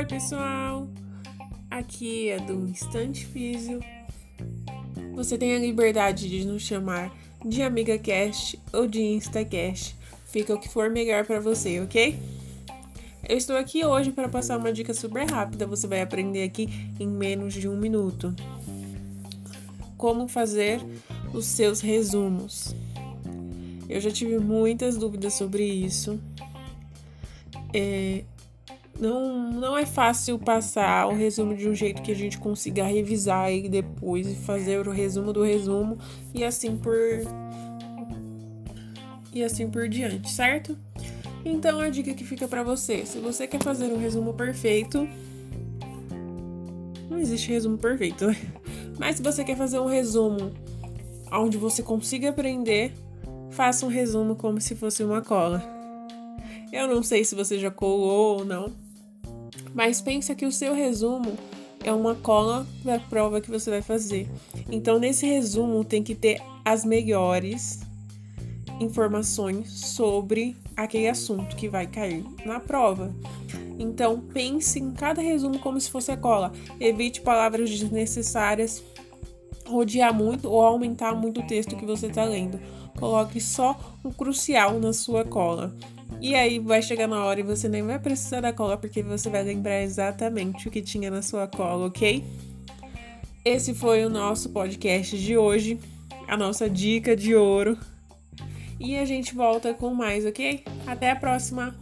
pessoal, aqui é do Instante Físio. Você tem a liberdade de nos chamar de Amiga Cast ou de InstaCast. Fica o que for melhor para você, ok? Eu estou aqui hoje para passar uma dica super rápida. Você vai aprender aqui em menos de um minuto. Como fazer os seus resumos. Eu já tive muitas dúvidas sobre isso. É, não, não é fácil passar o resumo de um jeito que a gente consiga revisar e depois e fazer o resumo do resumo e assim por e assim por diante, certo? Então a dica que fica para você, se você quer fazer um resumo perfeito, não existe resumo perfeito, né? Mas se você quer fazer um resumo onde você consiga aprender, faça um resumo como se fosse uma cola. Eu não sei se você já colou ou não, mas pensa que o seu resumo é uma cola da prova que você vai fazer. Então, nesse resumo tem que ter as melhores informações sobre aquele assunto que vai cair na prova. Então, pense em cada resumo como se fosse a cola. Evite palavras desnecessárias, rodear muito ou aumentar muito o texto que você está lendo. Coloque só o crucial na sua cola. E aí vai chegar na hora e você nem vai precisar da cola porque você vai lembrar exatamente o que tinha na sua cola, ok? Esse foi o nosso podcast de hoje, a nossa dica de ouro. E a gente volta com mais, ok? Até a próxima!